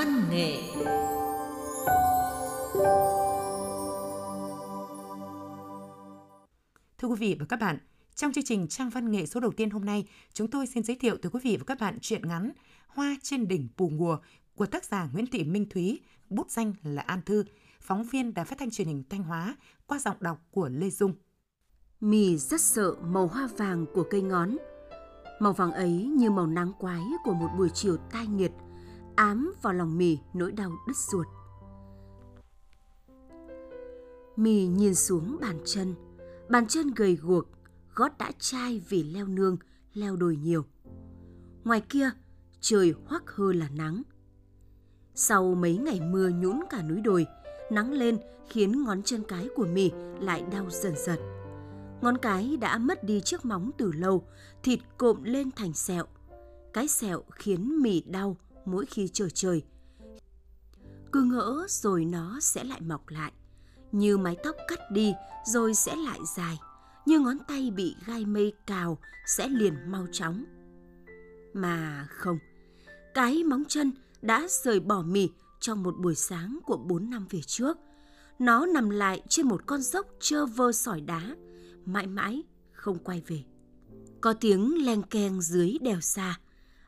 văn nghệ Thưa quý vị và các bạn, trong chương trình Trang văn nghệ số đầu tiên hôm nay, chúng tôi xin giới thiệu tới quý vị và các bạn truyện ngắn Hoa trên đỉnh Pù Ngùa của tác giả Nguyễn Thị Minh Thúy, bút danh là An Thư, phóng viên Đài Phát thanh Truyền hình Thanh Hóa qua giọng đọc của Lê Dung. Mì rất sợ màu hoa vàng của cây ngón. Màu vàng ấy như màu nắng quái của một buổi chiều tai nghiệt, ám vào lòng mì nỗi đau đứt ruột. Mì nhìn xuống bàn chân, bàn chân gầy guộc, gót đã chai vì leo nương, leo đồi nhiều. Ngoài kia, trời hoắc hơ là nắng. Sau mấy ngày mưa nhũn cả núi đồi, nắng lên khiến ngón chân cái của mì lại đau dần dần. Ngón cái đã mất đi chiếc móng từ lâu, thịt cộm lên thành sẹo. Cái sẹo khiến mì đau mỗi khi trời trời. Cứ ngỡ rồi nó sẽ lại mọc lại. Như mái tóc cắt đi rồi sẽ lại dài. Như ngón tay bị gai mây cào sẽ liền mau chóng. Mà không, cái móng chân đã rời bỏ mì trong một buổi sáng của 4 năm về trước. Nó nằm lại trên một con dốc trơ vơ sỏi đá, mãi mãi không quay về. Có tiếng len keng dưới đèo xa,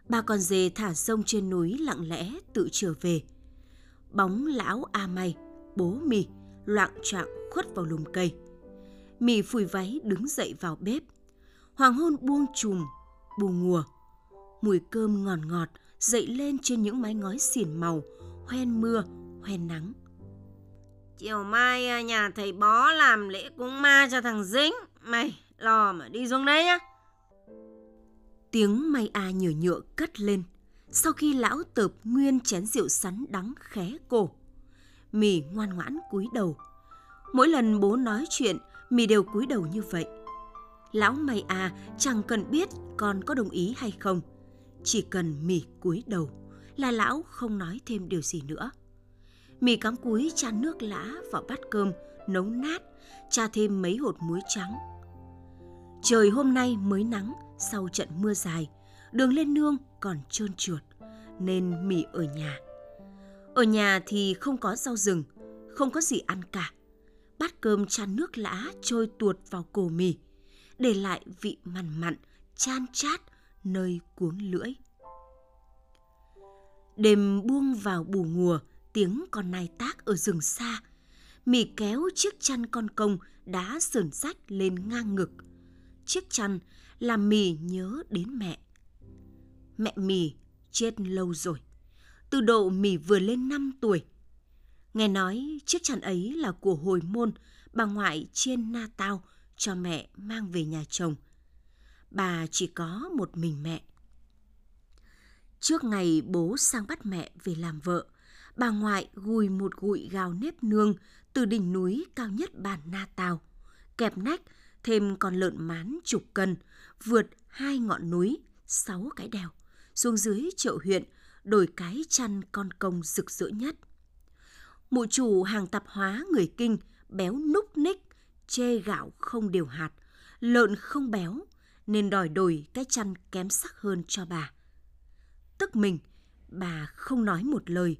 ba con dê thả sông trên núi lặng lẽ tự trở về. Bóng lão A May, bố mì, loạn trạng khuất vào lùm cây. Mì phủi váy đứng dậy vào bếp. Hoàng hôn buông trùm, bù ngùa. Mùi cơm ngọt ngọt dậy lên trên những mái ngói xỉn màu, hoen mưa, hoen nắng. Chiều mai à, nhà thầy bó làm lễ cúng ma cho thằng Dính. Mày lo mà đi xuống đấy nhá. Tiếng may a nhở nhựa cất lên. Sau khi lão tợp nguyên chén rượu sắn đắng khé cổ. Mì ngoan ngoãn cúi đầu. Mỗi lần bố nói chuyện, Mì đều cúi đầu như vậy. Lão may a chẳng cần biết con có đồng ý hay không. Chỉ cần Mì cúi đầu là lão không nói thêm điều gì nữa. Mì cắm cúi chan nước lã vào bát cơm, nấu nát, cha thêm mấy hột muối trắng. Trời hôm nay mới nắng sau trận mưa dài, đường lên nương còn trơn trượt, nên mì ở nhà. Ở nhà thì không có rau rừng, không có gì ăn cả. Bát cơm chan nước lã trôi tuột vào cổ mì, để lại vị mặn mặn, chan chát nơi cuống lưỡi. Đêm buông vào bù ngùa, tiếng con nai tác ở rừng xa. Mì kéo chiếc chăn con công đã sườn sách lên ngang ngực. Chiếc chăn làm mì nhớ đến mẹ. Mẹ mì chết lâu rồi. Từ độ mì vừa lên 5 tuổi. Nghe nói chiếc chăn ấy là của hồi môn bà ngoại trên na tao cho mẹ mang về nhà chồng. Bà chỉ có một mình mẹ. Trước ngày bố sang bắt mẹ về làm vợ, bà ngoại gùi một gụi gào nếp nương từ đỉnh núi cao nhất bản Na Tào, kẹp nách thêm con lợn mán chục cân, vượt hai ngọn núi, sáu cái đèo, xuống dưới chợ huyện, đổi cái chăn con công rực rỡ nhất. Mụ chủ hàng tạp hóa người kinh, béo núc ních, chê gạo không đều hạt, lợn không béo, nên đòi đổi cái chăn kém sắc hơn cho bà. Tức mình, bà không nói một lời.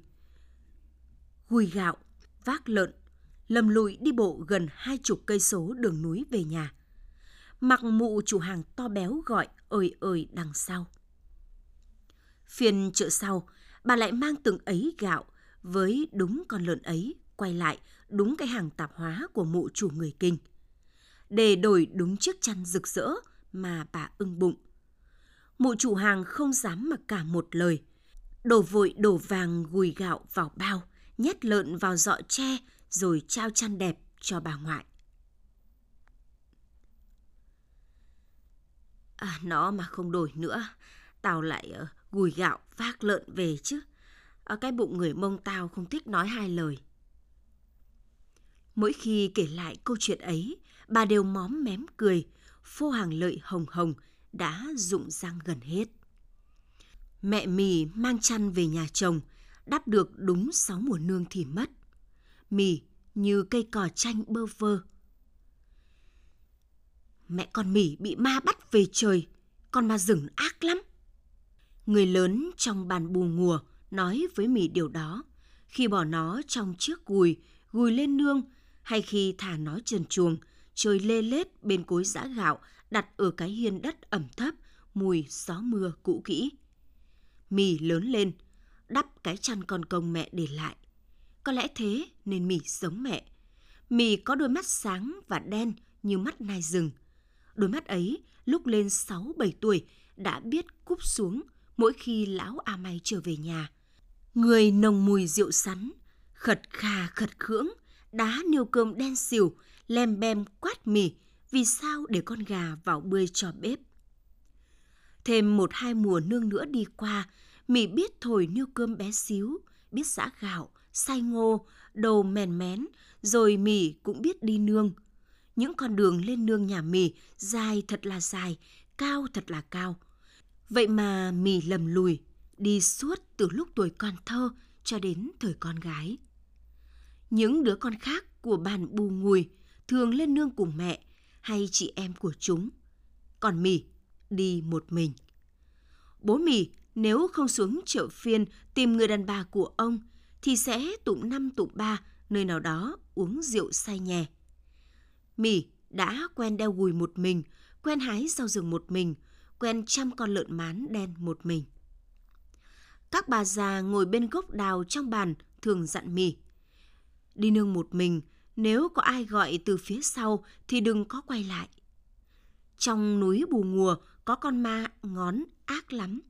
Gùi gạo, vác lợn, lầm lụi đi bộ gần hai chục cây số đường núi về nhà. Mặc mụ chủ hàng to béo gọi ơi ơi đằng sau. Phiên chợ sau, bà lại mang từng ấy gạo với đúng con lợn ấy quay lại đúng cái hàng tạp hóa của mụ chủ người kinh. Để đổi đúng chiếc chăn rực rỡ mà bà ưng bụng. Mụ chủ hàng không dám mặc cả một lời. Đổ vội đổ vàng gùi gạo vào bao, nhét lợn vào dọ tre rồi trao chăn đẹp cho bà ngoại. À, nó mà không đổi nữa, tao lại uh, gùi gạo vác lợn về chứ. À, cái bụng người mông tao không thích nói hai lời. Mỗi khi kể lại câu chuyện ấy, bà đều móm mém cười, phô hàng lợi hồng hồng đã rụng răng gần hết. Mẹ mì mang chăn về nhà chồng, đắp được đúng sáu mùa nương thì mất. Mì như cây cỏ chanh bơ vơ. Mẹ con mỉ bị ma bắt về trời, con ma rừng ác lắm. Người lớn trong bàn bù ngùa nói với mỉ điều đó. Khi bỏ nó trong chiếc gùi, gùi lên nương, hay khi thả nó trần chuồng, chơi lê lết bên cối giã gạo đặt ở cái hiên đất ẩm thấp, mùi gió mưa cũ kỹ. Mì lớn lên, đắp cái chăn con công mẹ để lại. Có lẽ thế nên Mì giống mẹ. Mì có đôi mắt sáng và đen như mắt nai rừng. Đôi mắt ấy lúc lên 6-7 tuổi đã biết cúp xuống mỗi khi lão A May trở về nhà. Người nồng mùi rượu sắn, khật khà khật khưỡng, đá niêu cơm đen xỉu, lem bem quát mì, vì sao để con gà vào bươi cho bếp. Thêm một hai mùa nương nữa đi qua, mì biết thổi niêu cơm bé xíu, biết giã gạo, xay ngô, đầu mèn mén, rồi mì cũng biết đi nương. Những con đường lên nương nhà mì dài thật là dài, cao thật là cao. Vậy mà mì lầm lùi, đi suốt từ lúc tuổi còn thơ cho đến thời con gái. Những đứa con khác của bàn bù ngùi thường lên nương cùng mẹ hay chị em của chúng. Còn mì đi một mình. Bố mì nếu không xuống chợ phiên tìm người đàn bà của ông thì sẽ tụng năm tụng ba nơi nào đó uống rượu say nhè. Mì đã quen đeo gùi một mình, quen hái rau rừng một mình, quen chăm con lợn mán đen một mình. Các bà già ngồi bên gốc đào trong bàn thường dặn mì. Đi nương một mình, nếu có ai gọi từ phía sau thì đừng có quay lại. Trong núi bù ngùa có con ma ngón ác lắm.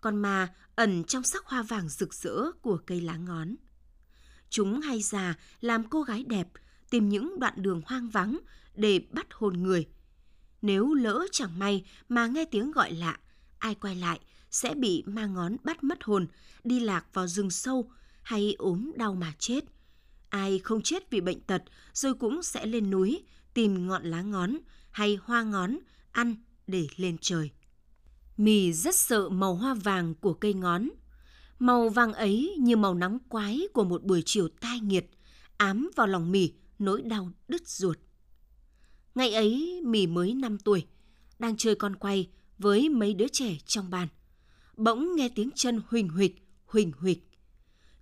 Con ma ẩn trong sắc hoa vàng rực rỡ của cây lá ngón. Chúng hay già làm cô gái đẹp tìm những đoạn đường hoang vắng để bắt hồn người. Nếu lỡ chẳng may mà nghe tiếng gọi lạ, ai quay lại sẽ bị ma ngón bắt mất hồn, đi lạc vào rừng sâu hay ốm đau mà chết. Ai không chết vì bệnh tật rồi cũng sẽ lên núi tìm ngọn lá ngón hay hoa ngón ăn để lên trời. Mì rất sợ màu hoa vàng của cây ngón. Màu vàng ấy như màu nắng quái của một buổi chiều tai nghiệt, ám vào lòng mì nỗi đau đứt ruột. Ngày ấy mì mới 5 tuổi, đang chơi con quay với mấy đứa trẻ trong bàn. Bỗng nghe tiếng chân huỳnh huỵch, huỳnh huỵch.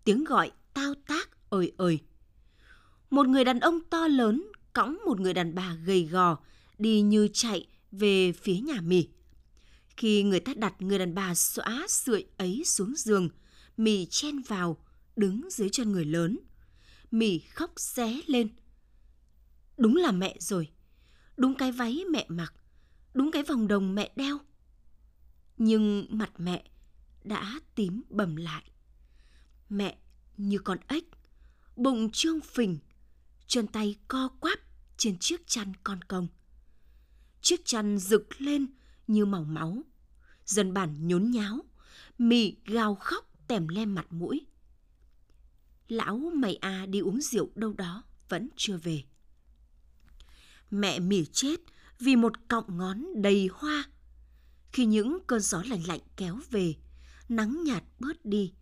Tiếng gọi tao tác ơi ơi. Một người đàn ông to lớn cõng một người đàn bà gầy gò đi như chạy về phía nhà mì. Khi người ta đặt người đàn bà xóa sưởi ấy xuống giường, mì chen vào, đứng dưới chân người lớn. Mì khóc xé lên. Đúng là mẹ rồi. Đúng cái váy mẹ mặc. Đúng cái vòng đồng mẹ đeo. Nhưng mặt mẹ đã tím bầm lại. Mẹ như con ếch, bụng trương phình, chân tay co quắp trên chiếc chăn con công. Chiếc chăn rực lên như màu máu. Dân bản nhốn nháo, mì gào khóc tèm lem mặt mũi. Lão mày à đi uống rượu đâu đó vẫn chưa về. Mẹ mỉ chết vì một cọng ngón đầy hoa. Khi những cơn gió lạnh lạnh kéo về, nắng nhạt bớt đi,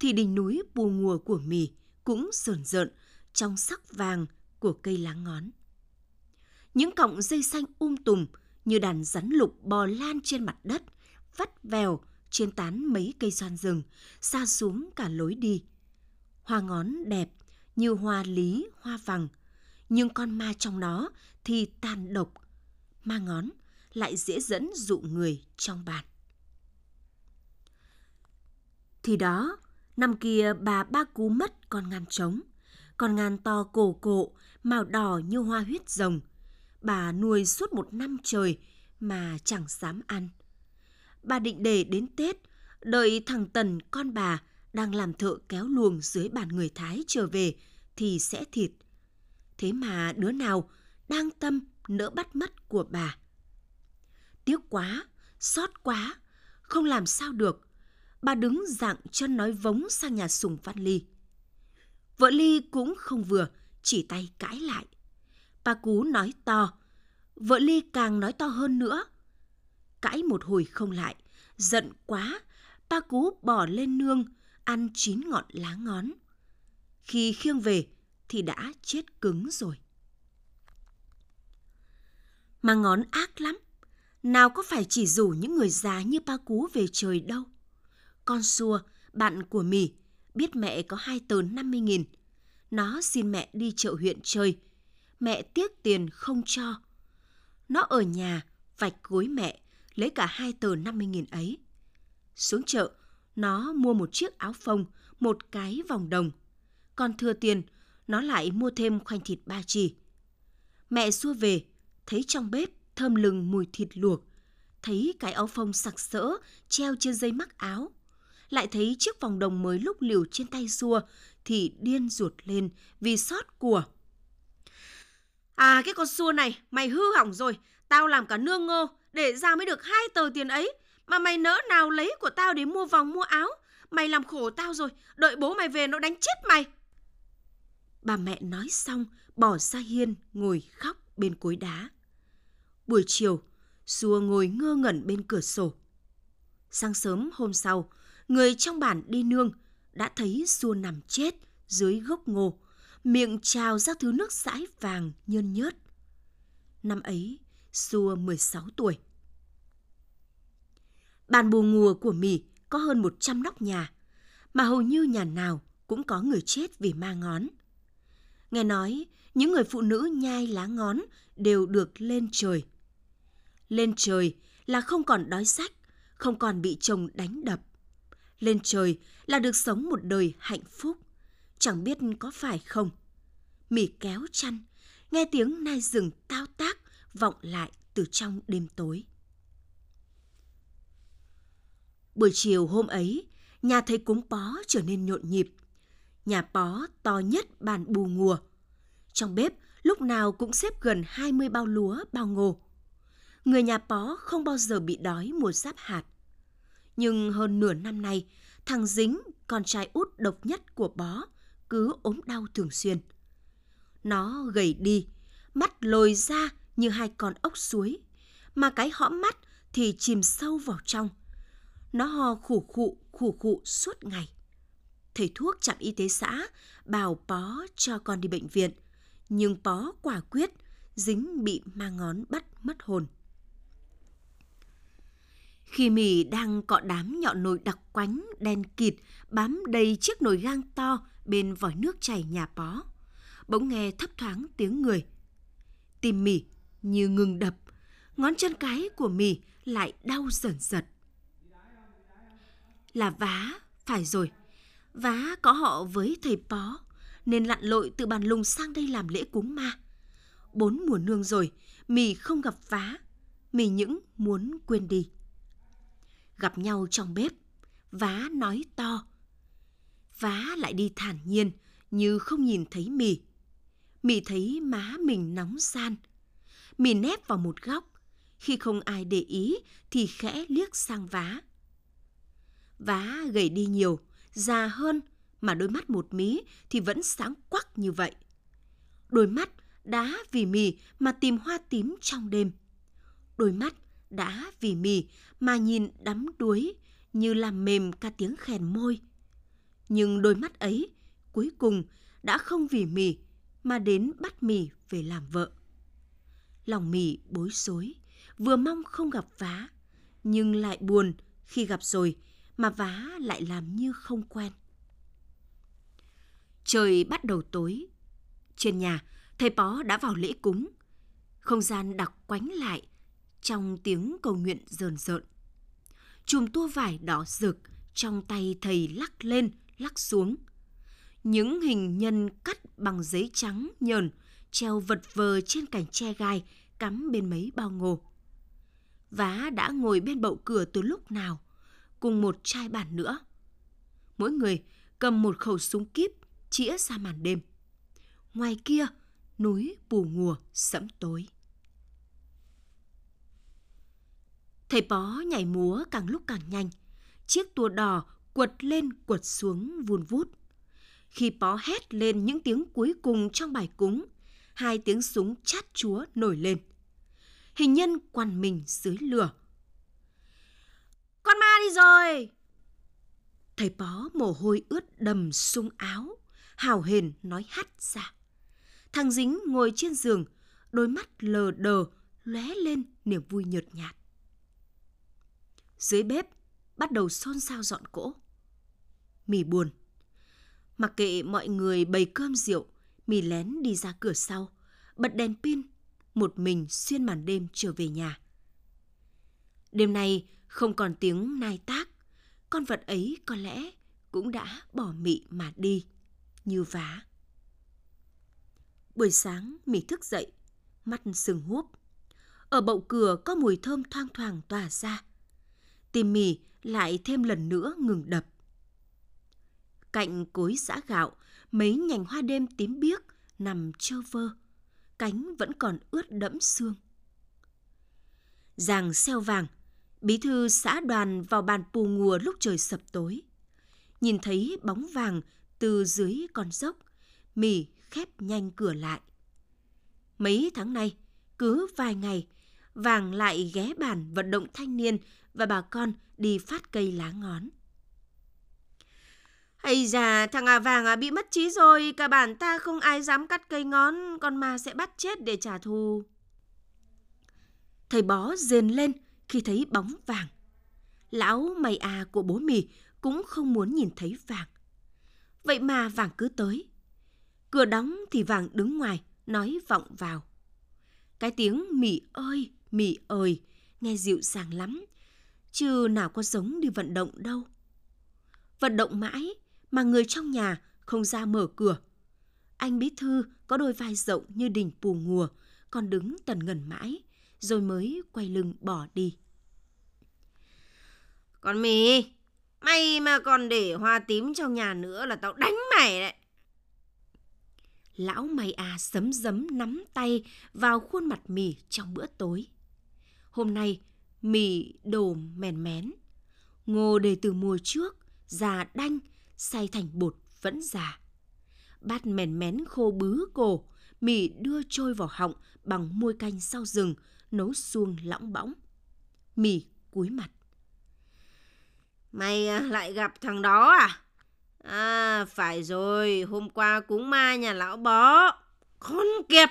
thì đỉnh núi bù ngùa của mì cũng sờn rợn trong sắc vàng của cây lá ngón. Những cọng dây xanh um tùm như đàn rắn lục bò lan trên mặt đất, vắt vèo trên tán mấy cây xoan rừng, xa xuống cả lối đi. Hoa ngón đẹp như hoa lý, hoa vàng, nhưng con ma trong nó thì tàn độc. Ma ngón lại dễ dẫn dụ người trong bàn. Thì đó, năm kia bà ba cú mất con ngàn trống, con ngàn to cổ cộ, màu đỏ như hoa huyết rồng. Bà nuôi suốt một năm trời mà chẳng dám ăn. Bà định để đến Tết, đợi thằng Tần con bà đang làm thợ kéo luồng dưới bàn người Thái trở về thì sẽ thịt. Thế mà đứa nào đang tâm nỡ bắt mất của bà. Tiếc quá, xót quá, không làm sao được. Bà đứng dạng chân nói vống sang nhà Sùng Văn Ly. Vợ Ly cũng không vừa, chỉ tay cãi lại. Bà Cú nói to, vợ Ly càng nói to hơn nữa. Cãi một hồi không lại, giận quá, bà Cú bỏ lên nương, ăn chín ngọn lá ngón. Khi khiêng về thì đã chết cứng rồi. Mà ngón ác lắm, nào có phải chỉ rủ những người già như ba cú về trời đâu. Con xua, bạn của mì, biết mẹ có hai tờ 50 nghìn. Nó xin mẹ đi chợ huyện chơi. Mẹ tiếc tiền không cho. Nó ở nhà, vạch gối mẹ, lấy cả hai tờ 50 nghìn ấy. Xuống chợ, nó mua một chiếc áo phông, một cái vòng đồng. Còn thừa tiền, nó lại mua thêm khoanh thịt ba chỉ. Mẹ xua về, thấy trong bếp thơm lừng mùi thịt luộc, thấy cái áo phông sặc sỡ treo trên dây mắc áo. Lại thấy chiếc vòng đồng mới lúc liều trên tay xua thì điên ruột lên vì sót của. À cái con xua này, mày hư hỏng rồi. Tao làm cả nương ngô để ra mới được hai tờ tiền ấy. Mà mày nỡ nào lấy của tao để mua vòng mua áo. Mày làm khổ tao rồi, đợi bố mày về nó đánh chết mày. Bà mẹ nói xong, bỏ ra hiên, ngồi khóc bên cối đá. Buổi chiều, Xua ngồi ngơ ngẩn bên cửa sổ. Sáng sớm hôm sau, người trong bản đi nương đã thấy Xua nằm chết dưới gốc ngô, miệng trào ra thứ nước sãi vàng nhơn nhớt. Năm ấy, Xua 16 tuổi. Bàn bù ngùa của Mì có hơn 100 nóc nhà, mà hầu như nhà nào cũng có người chết vì ma ngón. Nghe nói, những người phụ nữ nhai lá ngón đều được lên trời. Lên trời là không còn đói sách, không còn bị chồng đánh đập. Lên trời là được sống một đời hạnh phúc. Chẳng biết có phải không? Mỉ kéo chăn, nghe tiếng nai rừng tao tác vọng lại từ trong đêm tối. Buổi chiều hôm ấy, nhà thầy cúng bó trở nên nhộn nhịp. Nhà pó to nhất bàn bù ngùa. Trong bếp lúc nào cũng xếp gần 20 bao lúa, bao ngô. Người nhà pó không bao giờ bị đói mùa giáp hạt. Nhưng hơn nửa năm nay, thằng Dính, con trai út độc nhất của bó, cứ ốm đau thường xuyên. Nó gầy đi, mắt lồi ra như hai con ốc suối, mà cái hõm mắt thì chìm sâu vào trong. Nó ho khủ khụ, khủ khụ suốt ngày. Thầy thuốc trạm y tế xã bảo Pó cho con đi bệnh viện, nhưng Pó quả quyết, dính bị ma ngón bắt mất hồn. Khi mì đang cọ đám nhọn nồi đặc quánh đen kịt bám đầy chiếc nồi gang to bên vòi nước chảy nhà Pó, bỗng nghe thấp thoáng tiếng người. Tim mì như ngừng đập, ngón chân cái của mì lại đau dần giật. Là vá, phải rồi, vá có họ với thầy Pó, nên lặn lội từ bàn lùng sang đây làm lễ cúng ma. Bốn mùa nương rồi, mì không gặp vá, mì những muốn quên đi. Gặp nhau trong bếp, vá nói to. Vá lại đi thản nhiên, như không nhìn thấy mì. Mì thấy má mình nóng san Mì nép vào một góc, khi không ai để ý thì khẽ liếc sang vá. Vá gầy đi nhiều, già hơn mà đôi mắt một mí thì vẫn sáng quắc như vậy. Đôi mắt đã vì mì mà tìm hoa tím trong đêm. Đôi mắt đã vì mì mà nhìn đắm đuối như làm mềm cả tiếng khèn môi. Nhưng đôi mắt ấy cuối cùng đã không vì mì mà đến bắt mì về làm vợ. Lòng mì bối rối, vừa mong không gặp vá, nhưng lại buồn khi gặp rồi mà vá lại làm như không quen. Trời bắt đầu tối. Trên nhà, thầy Pó đã vào lễ cúng. Không gian đặc quánh lại trong tiếng cầu nguyện rờn rợn. Chùm tua vải đỏ rực trong tay thầy lắc lên, lắc xuống. Những hình nhân cắt bằng giấy trắng nhờn treo vật vờ trên cành tre gai cắm bên mấy bao ngô. Vá đã ngồi bên bậu cửa từ lúc nào, cùng một trai bản nữa. Mỗi người cầm một khẩu súng kíp chĩa ra màn đêm. Ngoài kia, núi bù ngùa sẫm tối. Thầy bó nhảy múa càng lúc càng nhanh. Chiếc tua đỏ quật lên quật xuống vun vút. Khi bó hét lên những tiếng cuối cùng trong bài cúng, hai tiếng súng chát chúa nổi lên. Hình nhân quằn mình dưới lửa đây rồi! Thầy bó mồ hôi ướt đầm sung áo, hào hền nói hắt ra. Thằng dính ngồi trên giường, đôi mắt lờ đờ, lóe lên niềm vui nhợt nhạt. Dưới bếp, bắt đầu xôn xao dọn cỗ. Mì buồn. Mặc kệ mọi người bày cơm rượu, Mì lén đi ra cửa sau, bật đèn pin, một mình xuyên màn đêm trở về nhà. Đêm nay không còn tiếng nai tác, con vật ấy có lẽ cũng đã bỏ mị mà đi, như vá. Buổi sáng mị thức dậy, mắt sừng húp. Ở bậu cửa có mùi thơm thoang thoảng tỏa ra. Tim mì lại thêm lần nữa ngừng đập. Cạnh cối giã gạo, mấy nhành hoa đêm tím biếc nằm trơ vơ. Cánh vẫn còn ướt đẫm xương. Giàng xeo vàng, bí thư xã đoàn vào bàn pù ngùa lúc trời sập tối. Nhìn thấy bóng vàng từ dưới con dốc, mì khép nhanh cửa lại. Mấy tháng nay, cứ vài ngày, Vàng lại ghé bàn vận động thanh niên và bà con đi phát cây lá ngón. Ây già, thằng à vàng à bị mất trí rồi, cả bản ta không ai dám cắt cây ngón, con ma sẽ bắt chết để trả thù. Thầy bó rền lên khi thấy bóng vàng. Lão mày à của bố mì cũng không muốn nhìn thấy vàng. Vậy mà vàng cứ tới. Cửa đóng thì vàng đứng ngoài, nói vọng vào. Cái tiếng mì ơi, mì ơi, nghe dịu dàng lắm, chứ nào có giống đi vận động đâu. Vận động mãi mà người trong nhà không ra mở cửa. Anh bí thư có đôi vai rộng như đỉnh pù ngùa, còn đứng tần ngần mãi, rồi mới quay lưng bỏ đi. Con mì, mày mà còn để hoa tím trong nhà nữa là tao đánh mày đấy. Lão mày à sấm dấm nắm tay vào khuôn mặt mì trong bữa tối. Hôm nay, mì đồ mèn mén. Ngô để từ mùa trước, già đanh, xay thành bột vẫn già. Bát mèn mén khô bứ cổ, mì đưa trôi vào họng bằng môi canh sau rừng, nấu xuông lõng bõng. Mì cúi mặt. Mày à, lại gặp thằng đó à? À, phải rồi, hôm qua cúng ma nhà lão bó. Khốn kiếp!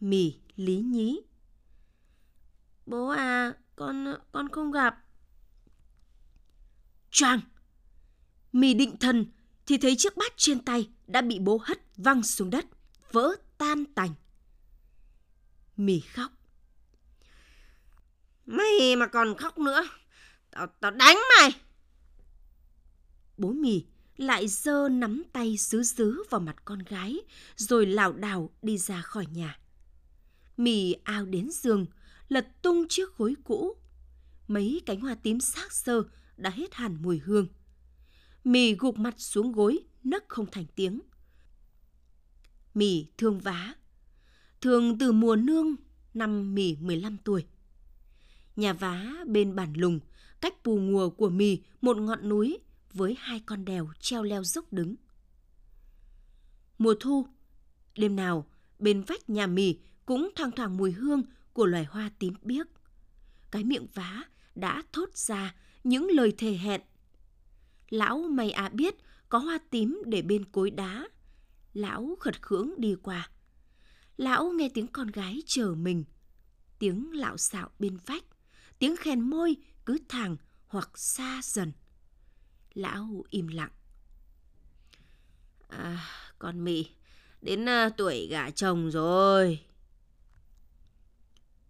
Mì lý nhí. Bố à, con con không gặp. Choang! Mì định thần thì thấy chiếc bát trên tay đã bị bố hất văng xuống đất, vỡ tan tành. Mì khóc. Mày mà còn khóc nữa, tao tao đánh mày. Bố mì lại giơ nắm tay xứ xứ vào mặt con gái, rồi lảo đảo đi ra khỏi nhà. Mì ao đến giường, lật tung chiếc gối cũ. Mấy cánh hoa tím xác sơ đã hết hẳn mùi hương. Mì gục mặt xuống gối, nấc không thành tiếng. Mì thương vá. Thường từ mùa nương, năm mì 15 tuổi. Nhà vá bên bản lùng, cách pù ngùa của mì một ngọn núi với hai con đèo treo leo dốc đứng. Mùa thu, đêm nào bên vách nhà mì cũng thoang thoảng mùi hương của loài hoa tím biếc. Cái miệng vá đã thốt ra những lời thề hẹn. Lão mày à biết có hoa tím để bên cối đá. Lão khật khưỡng đi qua. Lão nghe tiếng con gái chờ mình. Tiếng lạo xạo bên vách. Tiếng khen môi cứ thẳng hoặc xa dần. Lão im lặng. À, con mị, đến uh, tuổi gả chồng rồi.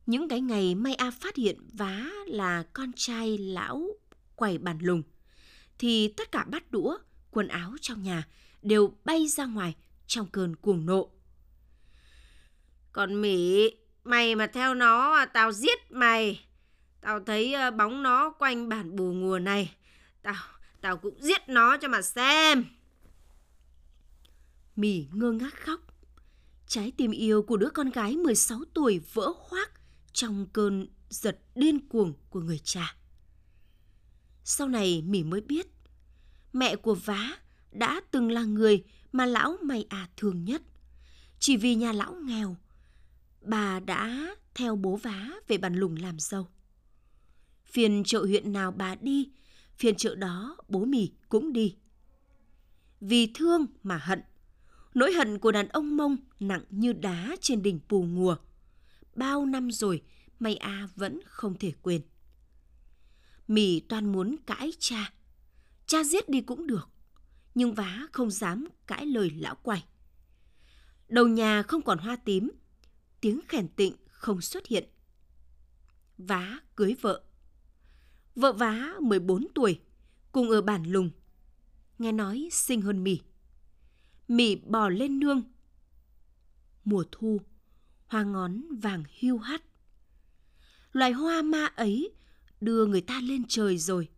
Những cái ngày May A phát hiện vá là con trai lão quầy bàn lùng, thì tất cả bát đũa, quần áo trong nhà đều bay ra ngoài trong cơn cuồng nộ. Còn Mỹ, mày mà theo nó, à, tao giết mày. Tao thấy ờ, bóng nó quanh bản bù ngùa này. Tao, tao cũng giết nó cho mà xem. Mì ngơ ngác khóc. Trái tim yêu của đứa con gái 16 tuổi vỡ hoác trong cơn giật điên cuồng của người cha. Sau này Mỉ mới biết, mẹ của Vá đã từng là người mà lão mày à thương nhất. Chỉ vì nhà lão nghèo, bà đã theo bố Vá về bàn lùng làm dâu. Phiên chợ huyện nào bà đi, phiên chợ đó bố Mì cũng đi. Vì thương mà hận, nỗi hận của đàn ông mông nặng như đá trên đỉnh pù ngùa. Bao năm rồi, May A vẫn không thể quên. Mì toan muốn cãi cha. Cha cha giết đi cũng được. Nhưng vá không dám cãi lời lão quay. Đầu nhà không còn hoa tím, tiếng khèn tịnh không xuất hiện. Vá cưới vợ. Vợ vá 14 tuổi, cùng ở bản lùng. Nghe nói xinh hơn mì. Mì bò lên nương. Mùa thu, hoa ngón vàng hiu hắt. Loài hoa ma ấy đưa người ta lên trời rồi.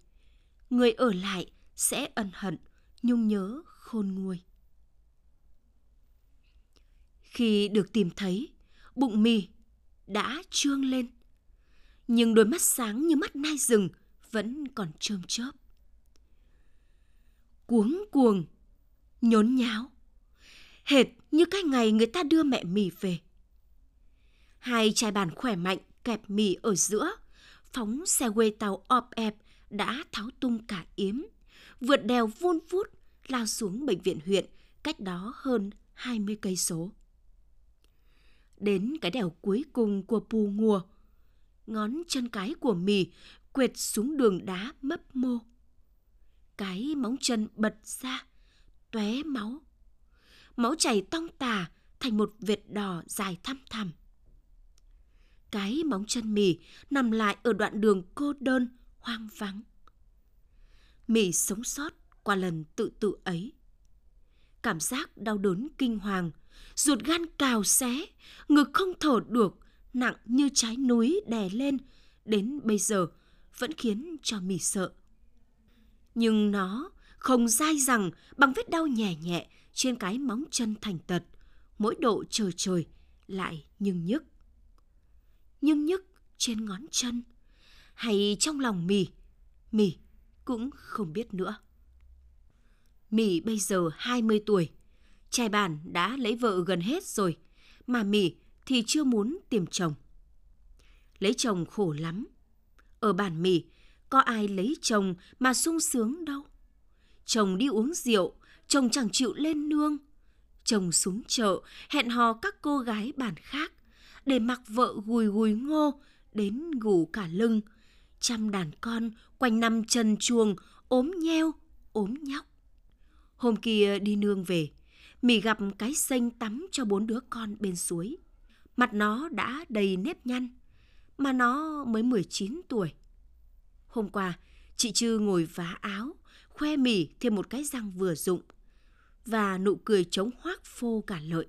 Người ở lại sẽ ân hận, nhung nhớ khôn nguôi. Khi được tìm thấy, bụng mì đã trương lên. Nhưng đôi mắt sáng như mắt nai rừng vẫn còn trơm chớp. Cuống cuồng, nhốn nháo, hệt như cái ngày người ta đưa mẹ mì về. Hai chai bàn khỏe mạnh kẹp mì ở giữa, phóng xe quê tàu ọp ẹp đã tháo tung cả yếm, vượt đèo vun vút lao xuống bệnh viện huyện cách đó hơn 20 cây số. Đến cái đèo cuối cùng của Pù Ngùa, ngón chân cái của mì quệt xuống đường đá mấp mô. Cái móng chân bật ra, tóe máu. Máu chảy tong tà thành một vệt đỏ dài thăm thẳm. Cái móng chân mì nằm lại ở đoạn đường cô đơn, hoang vắng. Mì sống sót qua lần tự tử ấy. Cảm giác đau đớn kinh hoàng, ruột gan cào xé, ngực không thở được, nặng như trái núi đè lên, đến bây giờ vẫn khiến cho mì sợ. Nhưng nó không dai rằng bằng vết đau nhẹ nhẹ trên cái móng chân thành tật, mỗi độ trời trời lại nhưng nhức. Nhưng nhức trên ngón chân hay trong lòng mì, mì cũng không biết nữa. Mì bây giờ 20 tuổi, trai bản đã lấy vợ gần hết rồi, mà mỉ thì chưa muốn tìm chồng. Lấy chồng khổ lắm. Ở bản mỉ có ai lấy chồng mà sung sướng đâu. Chồng đi uống rượu, chồng chẳng chịu lên nương. Chồng xuống chợ, hẹn hò các cô gái bản khác, để mặc vợ gùi gùi ngô, đến ngủ cả lưng. Chăm đàn con, quanh năm chân chuồng, ốm nheo, ốm nhóc. Hôm kia đi nương về, Mì gặp cái xanh tắm cho bốn đứa con bên suối. Mặt nó đã đầy nếp nhăn, mà nó mới 19 tuổi. Hôm qua, chị Trư ngồi vá áo, khoe mì thêm một cái răng vừa dụng và nụ cười trống hoác phô cả lợi.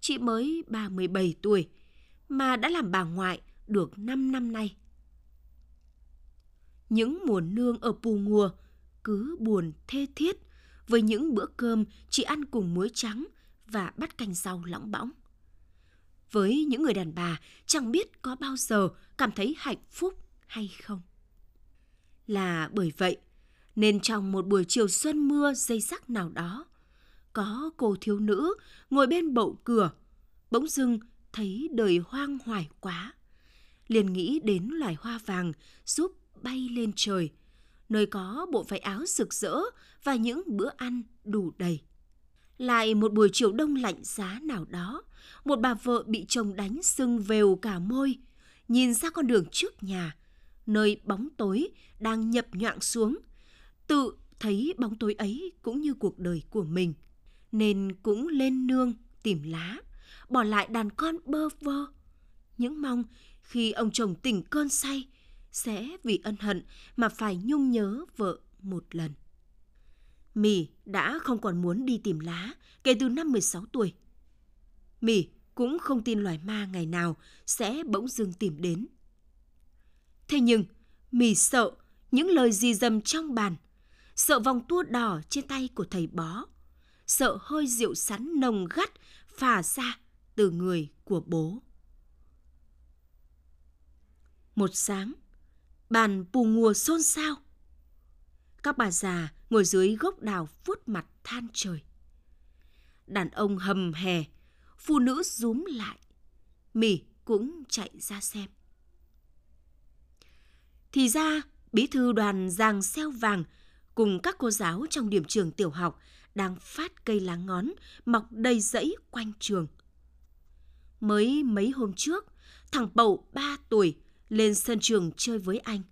Chị mới 37 tuổi mà đã làm bà ngoại được 5 năm nay. Những mùa nương ở Pù Ngùa cứ buồn thê thiết với những bữa cơm chỉ ăn cùng muối trắng và bát canh rau lõng bõng. Với những người đàn bà chẳng biết có bao giờ cảm thấy hạnh phúc hay không. Là bởi vậy nên trong một buổi chiều xuân mưa dây sắc nào đó, có cô thiếu nữ ngồi bên bậu cửa, bỗng dưng thấy đời hoang hoài quá. Liền nghĩ đến loài hoa vàng giúp bay lên trời – nơi có bộ váy áo rực rỡ và những bữa ăn đủ đầy. Lại một buổi chiều đông lạnh giá nào đó, một bà vợ bị chồng đánh sưng vèo cả môi, nhìn ra con đường trước nhà, nơi bóng tối đang nhập nhoạng xuống, tự thấy bóng tối ấy cũng như cuộc đời của mình, nên cũng lên nương tìm lá, bỏ lại đàn con bơ vơ. Những mong khi ông chồng tỉnh cơn say, sẽ vì ân hận mà phải nhung nhớ vợ một lần. Mì đã không còn muốn đi tìm lá kể từ năm 16 tuổi. Mì cũng không tin loài ma ngày nào sẽ bỗng dưng tìm đến. Thế nhưng, Mì sợ những lời gì dầm trong bàn, sợ vòng tua đỏ trên tay của thầy bó, sợ hơi rượu sắn nồng gắt phả ra từ người của bố. Một sáng, bàn pù ngùa xôn xao. Các bà già ngồi dưới gốc đào vuốt mặt than trời. Đàn ông hầm hè, phụ nữ rúm lại. Mì cũng chạy ra xem. Thì ra, bí thư đoàn giàng xeo vàng cùng các cô giáo trong điểm trường tiểu học đang phát cây lá ngón mọc đầy rẫy quanh trường. Mới mấy hôm trước, thằng Bầu 3 tuổi lên sân trường chơi với anh.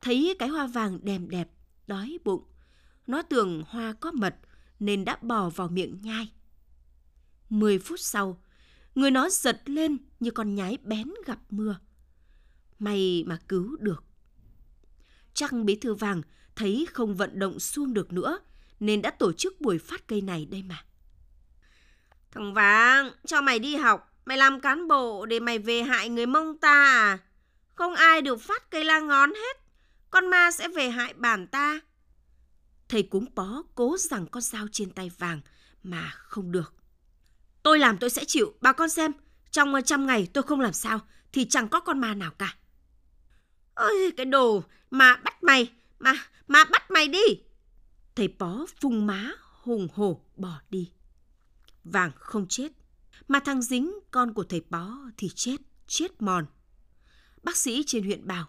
Thấy cái hoa vàng đẹp đẹp, đói bụng, Nó tưởng hoa có mật nên đã bò vào miệng nhai. Mười phút sau, người nó giật lên như con nhái bén gặp mưa. May mà cứu được. Chắc bí thư vàng thấy không vận động xuông được nữa nên đã tổ chức buổi phát cây này đây mà. Thằng Vàng, cho mày đi học, mày làm cán bộ để mày về hại người mông ta à? Không ai được phát cây la ngón hết, con ma sẽ về hại bản ta. Thầy cúng bó cố rằng con dao trên tay vàng mà không được. Tôi làm tôi sẽ chịu, bà con xem, trong trăm ngày tôi không làm sao thì chẳng có con ma nào cả. Ôi, cái đồ mà bắt mày, mà, mà bắt mày đi. Thầy bó phung má hùng hổ bỏ đi. Vàng không chết, mà thằng dính con của thầy bó thì chết, chết mòn. Bác sĩ trên huyện bảo,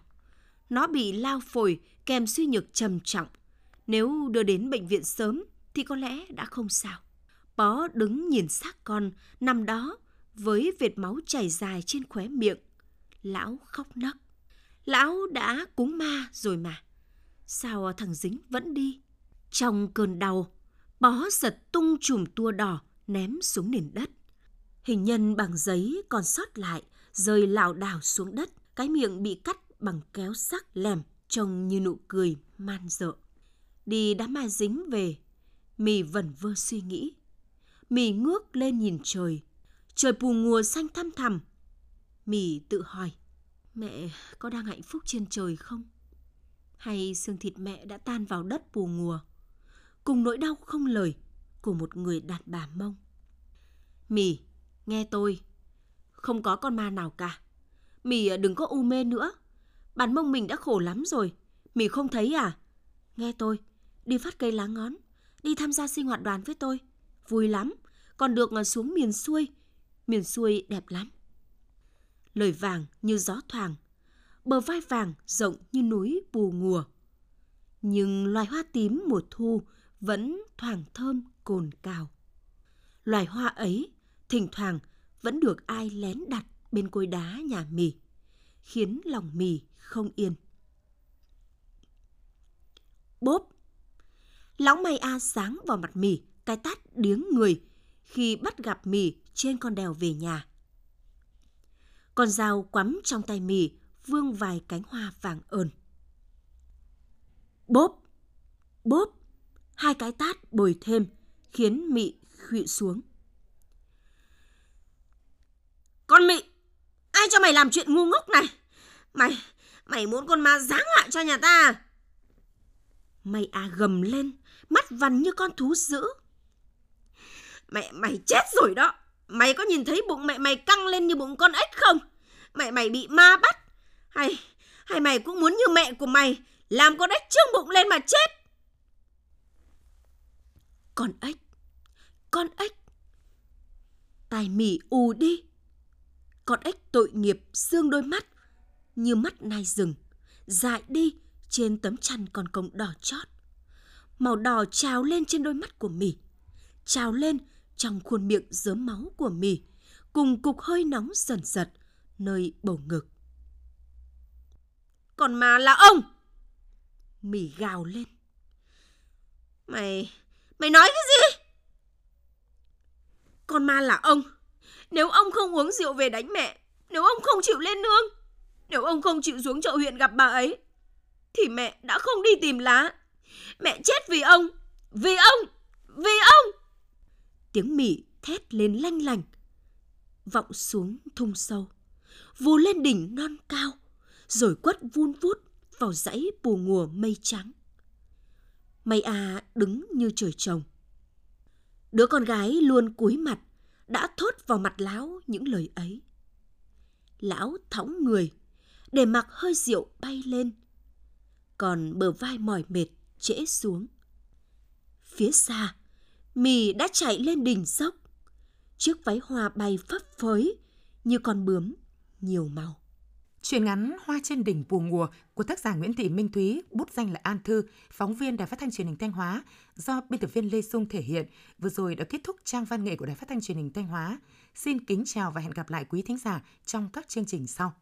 nó bị lao phổi kèm suy nhược trầm trọng. Nếu đưa đến bệnh viện sớm thì có lẽ đã không sao. Bó đứng nhìn xác con nằm đó với vệt máu chảy dài trên khóe miệng. Lão khóc nấc. Lão đã cúng ma rồi mà. Sao thằng dính vẫn đi? Trong cơn đau, bó giật tung chùm tua đỏ ném xuống nền đất. Hình nhân bằng giấy còn sót lại, rơi lảo đảo xuống đất, cái miệng bị cắt bằng kéo sắc lẻm trông như nụ cười man dợ. Đi đám ma dính về, mì vẩn vơ suy nghĩ. Mì ngước lên nhìn trời, trời pù ngùa xanh thăm thẳm. Mì tự hỏi, mẹ có đang hạnh phúc trên trời không? Hay xương thịt mẹ đã tan vào đất pù ngùa, cùng nỗi đau không lời của một người đàn bà mông. Mì, nghe tôi, không có con ma nào cả. Mì ờ, đừng có u mê nữa. Bản mông mình đã khổ lắm rồi. Mì không thấy à? Nghe tôi, đi phát cây lá ngón, đi tham gia sinh hoạt đoàn với tôi. Vui lắm, còn được ờ, xuống miền xuôi. Miền xuôi đẹp lắm. Lời vàng như gió thoảng, bờ vai vàng rộng như núi bù ngùa. Nhưng loài hoa tím mùa thu vẫn thoảng thơm cồn cào. Loài hoa ấy thỉnh thoảng vẫn được ai lén đặt bên cối đá nhà mì, khiến lòng mì không yên. Bốp! Lão may A sáng vào mặt mì, cái tát điếng người khi bắt gặp mì trên con đèo về nhà. Con dao quắm trong tay mì vương vài cánh hoa vàng ơn. Bốp! Bốp! Hai cái tát bồi thêm khiến mị khuỵu xuống. Con mị, ai cho mày làm chuyện ngu ngốc này? Mày, mày muốn con ma giáng họa cho nhà ta à? Mày à gầm lên, mắt vằn như con thú dữ. Mẹ mày chết rồi đó. Mày có nhìn thấy bụng mẹ mày căng lên như bụng con ếch không? Mẹ mày bị ma bắt. Hay, hay mày cũng muốn như mẹ của mày, làm con ếch trương bụng lên mà chết. Con ếch, con ếch. Tài mỉ ù đi. Con ếch tội nghiệp xương đôi mắt như mắt nai rừng, dại đi trên tấm chăn còn công đỏ chót. Màu đỏ trào lên trên đôi mắt của mì, trào lên trong khuôn miệng dớm máu của mì, cùng cục hơi nóng dần dật nơi bầu ngực. Còn mà là ông! Mì gào lên. Mày, mày nói cái gì? Con ma là ông. Nếu ông không uống rượu về đánh mẹ, nếu ông không chịu lên nương, nếu ông không chịu xuống chợ huyện gặp bà ấy, thì mẹ đã không đi tìm lá. Mẹ chết vì ông, vì ông, vì ông. Tiếng mỉ thét lên lanh lành, vọng xuống thung sâu, vù lên đỉnh non cao, rồi quất vun vút vào dãy bù ngùa mây trắng. Mây à đứng như trời trồng. Đứa con gái luôn cúi mặt, đã thốt vào mặt lão những lời ấy. Lão thõng người, để mặc hơi rượu bay lên, còn bờ vai mỏi mệt trễ xuống. Phía xa, mì đã chạy lên đỉnh dốc. Chiếc váy hoa bay phấp phới như con bướm nhiều màu. Chuyện ngắn Hoa trên đỉnh Pù Ngùa của tác giả Nguyễn Thị Minh Thúy, bút danh là An Thư, phóng viên Đài Phát thanh Truyền hình Thanh Hóa, do biên tập viên Lê Sung thể hiện, vừa rồi đã kết thúc trang văn nghệ của Đài Phát thanh Truyền hình Thanh Hóa. Xin kính chào và hẹn gặp lại quý thính giả trong các chương trình sau.